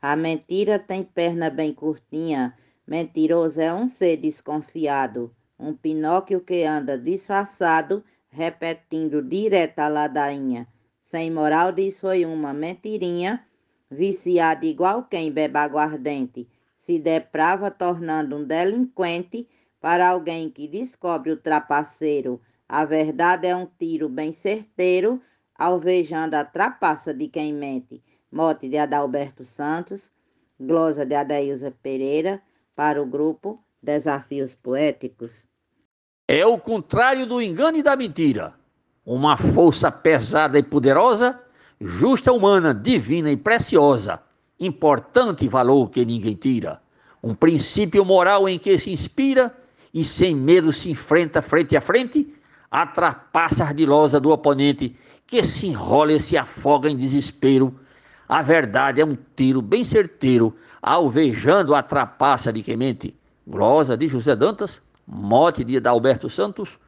A mentira tem perna bem curtinha. Mentiroso é um ser desconfiado, um Pinóquio que anda disfarçado, repetindo direto a ladainha. Sem moral diz foi uma mentirinha, viciado igual quem bebe aguardente, se deprava tornando um delinquente para alguém que descobre o trapaceiro. A verdade é um tiro bem certeiro, alvejando a trapaça de quem mente. Mote de Adalberto Santos, glosa de Adailza Pereira, para o grupo Desafios Poéticos. É o contrário do engano e da mentira. Uma força pesada e poderosa, justa, humana, divina e preciosa, importante valor que ninguém tira. Um princípio moral em que se inspira e sem medo se enfrenta frente a frente, a trapaça ardilosa do oponente que se enrola e se afoga em desespero. A verdade é um tiro bem certeiro, alvejando a trapaça de quemente. Glosa de José Dantas, mote de Adalberto Santos,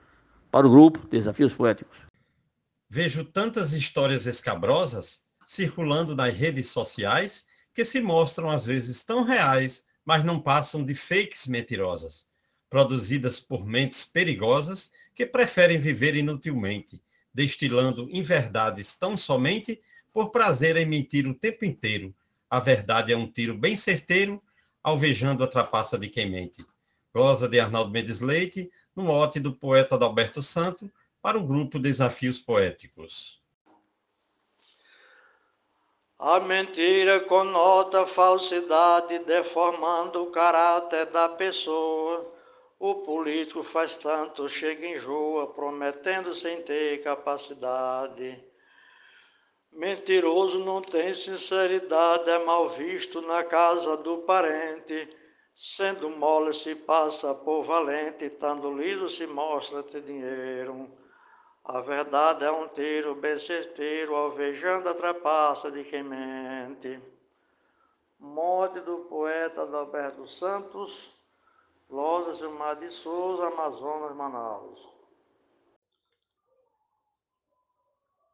para o grupo Desafios Poéticos. Vejo tantas histórias escabrosas circulando nas redes sociais que se mostram às vezes tão reais, mas não passam de fakes mentirosas produzidas por mentes perigosas que preferem viver inutilmente, destilando inverdades tão somente por prazer em mentir o tempo inteiro. A verdade é um tiro bem certeiro, alvejando a trapaça de quem mente. Glosa de Arnaldo Mendes Leite, no mote do poeta Adalberto Santo, para o grupo Desafios Poéticos. A mentira conota falsidade, deformando o caráter da pessoa o político faz tanto, chega em enjoa, prometendo sem ter capacidade. Mentiroso não tem sinceridade, é mal visto na casa do parente. Sendo mole se passa por valente, estando liso se mostra ter dinheiro. A verdade é um tiro bem certeiro, alvejando a trapaça de quem mente. Morte do poeta Adalberto Santos, Losa, Gilmar de Souza, Amazonas, Manaus.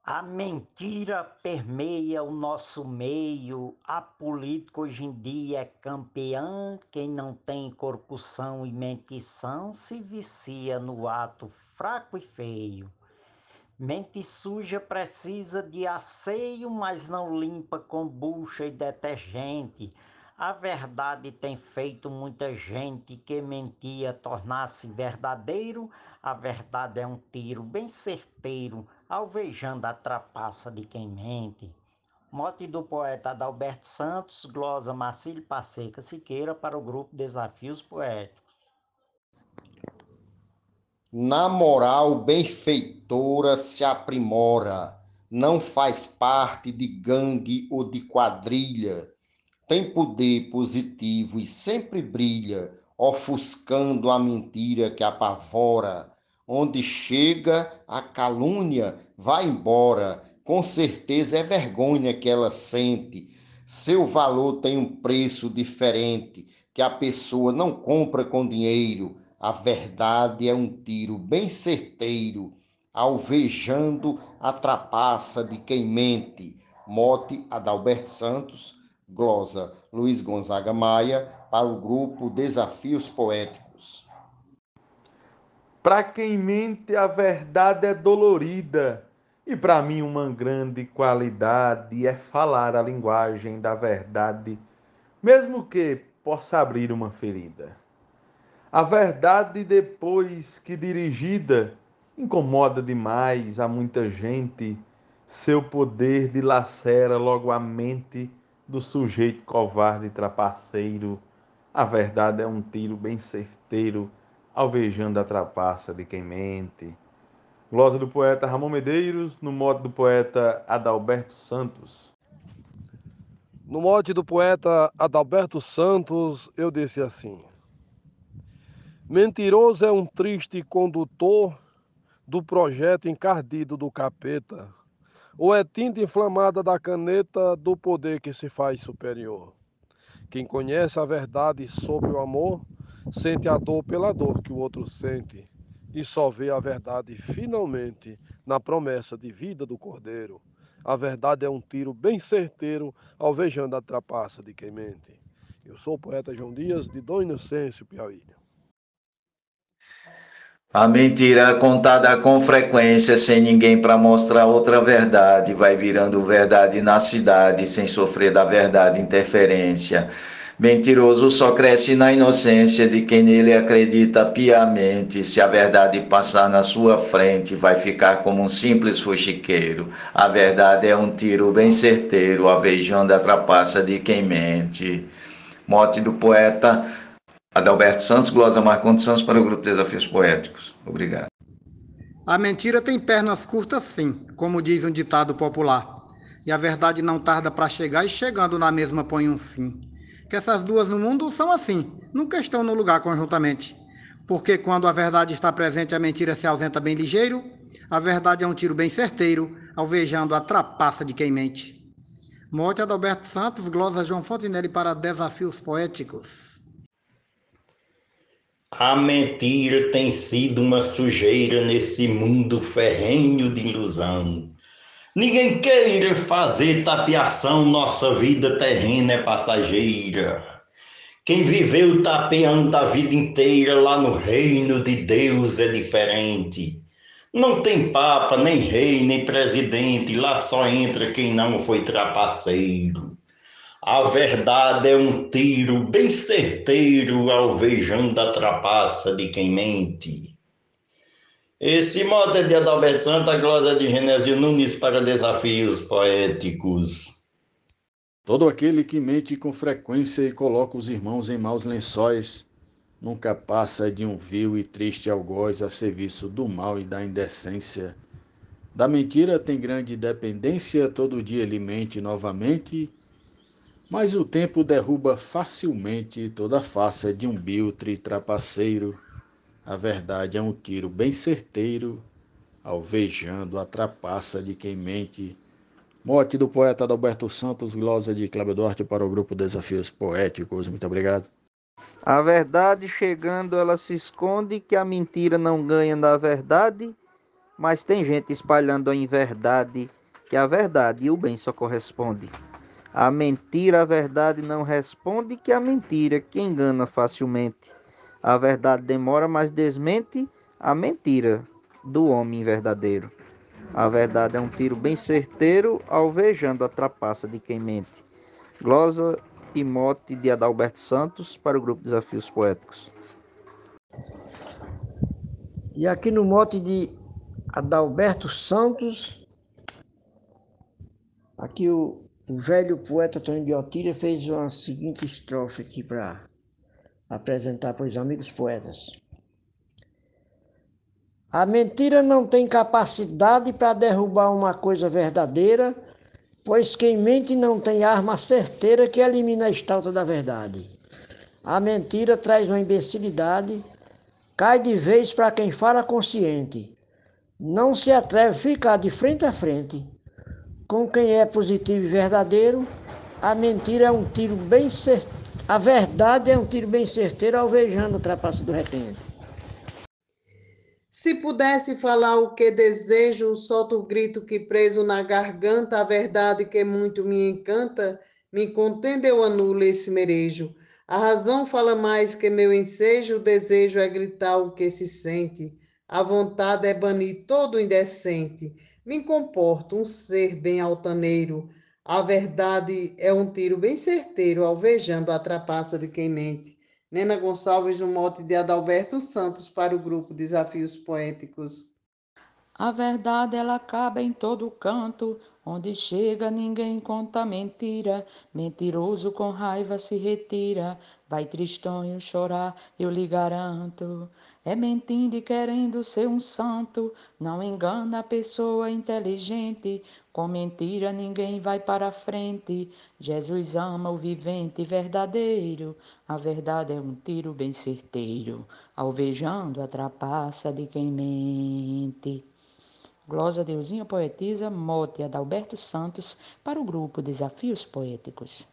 A mentira permeia o nosso meio, a política hoje em dia é campeã, quem não tem corcução e mentição se vicia no ato fraco e feio. Mente suja precisa de asseio, mas não limpa com bucha e detergente. A verdade tem feito muita gente que mentia tornar-se verdadeiro. A verdade é um tiro bem certeiro, alvejando a trapaça de quem mente. Mote do poeta Adalberto Santos, glosa Marcílio Passeca Siqueira para o grupo Desafios Poéticos. Na moral benfeitora se aprimora, não faz parte de gangue ou de quadrilha tem poder positivo e sempre brilha, ofuscando a mentira que apavora. Onde chega a calúnia, vai embora. Com certeza é vergonha que ela sente. Seu valor tem um preço diferente que a pessoa não compra com dinheiro. A verdade é um tiro bem certeiro, alvejando a trapaça de quem mente. Mote Adalberto Santos, Glosa Luiz Gonzaga Maia, para o grupo Desafios Poéticos. Para quem mente, a verdade é dolorida, e para mim uma grande qualidade é falar a linguagem da verdade, mesmo que possa abrir uma ferida. A verdade, depois que dirigida, incomoda demais a muita gente, seu poder dilacera logo a mente do sujeito covarde e trapaceiro. A verdade é um tiro bem certeiro, alvejando a trapaça de quem mente. Glosa do poeta Ramon Medeiros, no modo do poeta Adalberto Santos. No mote do poeta Adalberto Santos, eu disse assim: Mentiroso é um triste condutor do projeto encardido do capeta ou é tinta inflamada da caneta do poder que se faz superior? Quem conhece a verdade sobre o amor, sente a dor pela dor que o outro sente, e só vê a verdade finalmente na promessa de vida do Cordeiro. A verdade é um tiro bem certeiro, alvejando a trapaça de quem mente. Eu sou o poeta João Dias, de Dom Inocêncio, Piauí. A mentira contada com frequência, sem ninguém para mostrar outra verdade, vai virando verdade na cidade, sem sofrer da verdade interferência. Mentiroso só cresce na inocência de quem nele acredita piamente. Se a verdade passar na sua frente, vai ficar como um simples fuxiqueiro. A verdade é um tiro bem certeiro, avejando a trapaça de quem mente. Mote do poeta Adalberto Santos, Glosa Marcondes Santos para o Grupo Desafios Poéticos. Obrigado. A mentira tem pernas curtas, sim, como diz um ditado popular. E a verdade não tarda para chegar e chegando na mesma põe um fim que essas duas no mundo são assim, nunca estão no lugar conjuntamente. Porque quando a verdade está presente, a mentira se ausenta bem ligeiro. A verdade é um tiro bem certeiro, alvejando a trapaça de quem mente. Morte Adalberto Santos, glosa João Fontenelle para Desafios Poéticos. A mentira tem sido uma sujeira nesse mundo ferrenho de ilusão. Ninguém queira fazer tapeação, nossa vida terrena é passageira. Quem viveu tapeando a vida inteira lá no reino de Deus é diferente. Não tem papa, nem rei, nem presidente, lá só entra quem não foi trapaceiro. A verdade é um tiro bem certeiro, alvejando a trapaça de quem mente. Esse modo é de Adalberto Santa, glória de Genésio Nunes para desafios poéticos. Todo aquele que mente com frequência e coloca os irmãos em maus lençóis, nunca passa de um vil e triste algoz a serviço do mal e da indecência. Da mentira tem grande dependência, todo dia ele mente novamente, mas o tempo derruba facilmente toda a face de um biltre trapaceiro. A verdade é um tiro bem certeiro, alvejando a trapaça de quem mente. Morte do poeta Adalberto Santos, glosa de Cláudio Duarte para o grupo Desafios Poéticos. Muito obrigado. A verdade chegando, ela se esconde, que a mentira não ganha da verdade, mas tem gente espalhando a inverdade, que a verdade e o bem só corresponde. A mentira, a verdade não responde, que a mentira que engana facilmente. A verdade demora, mas desmente a mentira do homem verdadeiro. A verdade é um tiro bem certeiro, alvejando a trapaça de quem mente. Glosa e mote de Adalberto Santos para o grupo Desafios Poéticos. E aqui no mote de Adalberto Santos, aqui o, o velho poeta Antônio de Otília fez uma seguinte estrofe aqui para apresentar para os amigos poetas. A mentira não tem capacidade para derrubar uma coisa verdadeira, pois quem mente não tem arma certeira que elimina a estalta da verdade. A mentira traz uma imbecilidade, cai de vez para quem fala consciente. Não se atreve a ficar de frente a frente. Com quem é positivo e verdadeiro, a mentira é um tiro bem certeiro a verdade é um tiro bem certeiro alvejando o trapaço do repente. Se pudesse falar o que desejo, solto o grito que preso na garganta, a verdade que muito me encanta, me contendo eu anulo esse merejo. A razão fala mais que meu ensejo, o desejo é gritar o que se sente. A vontade é banir todo indecente. Me comporto um ser bem altaneiro. A verdade é um tiro bem certeiro, alvejando a trapaça de quem mente. Nena Gonçalves, no mote de Adalberto Santos, para o grupo Desafios Poéticos. A verdade ela acaba em todo canto, onde chega ninguém conta mentira. Mentiroso com raiva se retira, vai tristonho chorar, eu lhe garanto. É mentindo e querendo ser um santo, não engana a pessoa inteligente. Com mentira ninguém vai para frente. Jesus ama o vivente verdadeiro. A verdade é um tiro bem certeiro, alvejando a trapaça de quem mente. Glosa Deusinha Poetisa, mote Adalberto Santos, para o grupo Desafios Poéticos.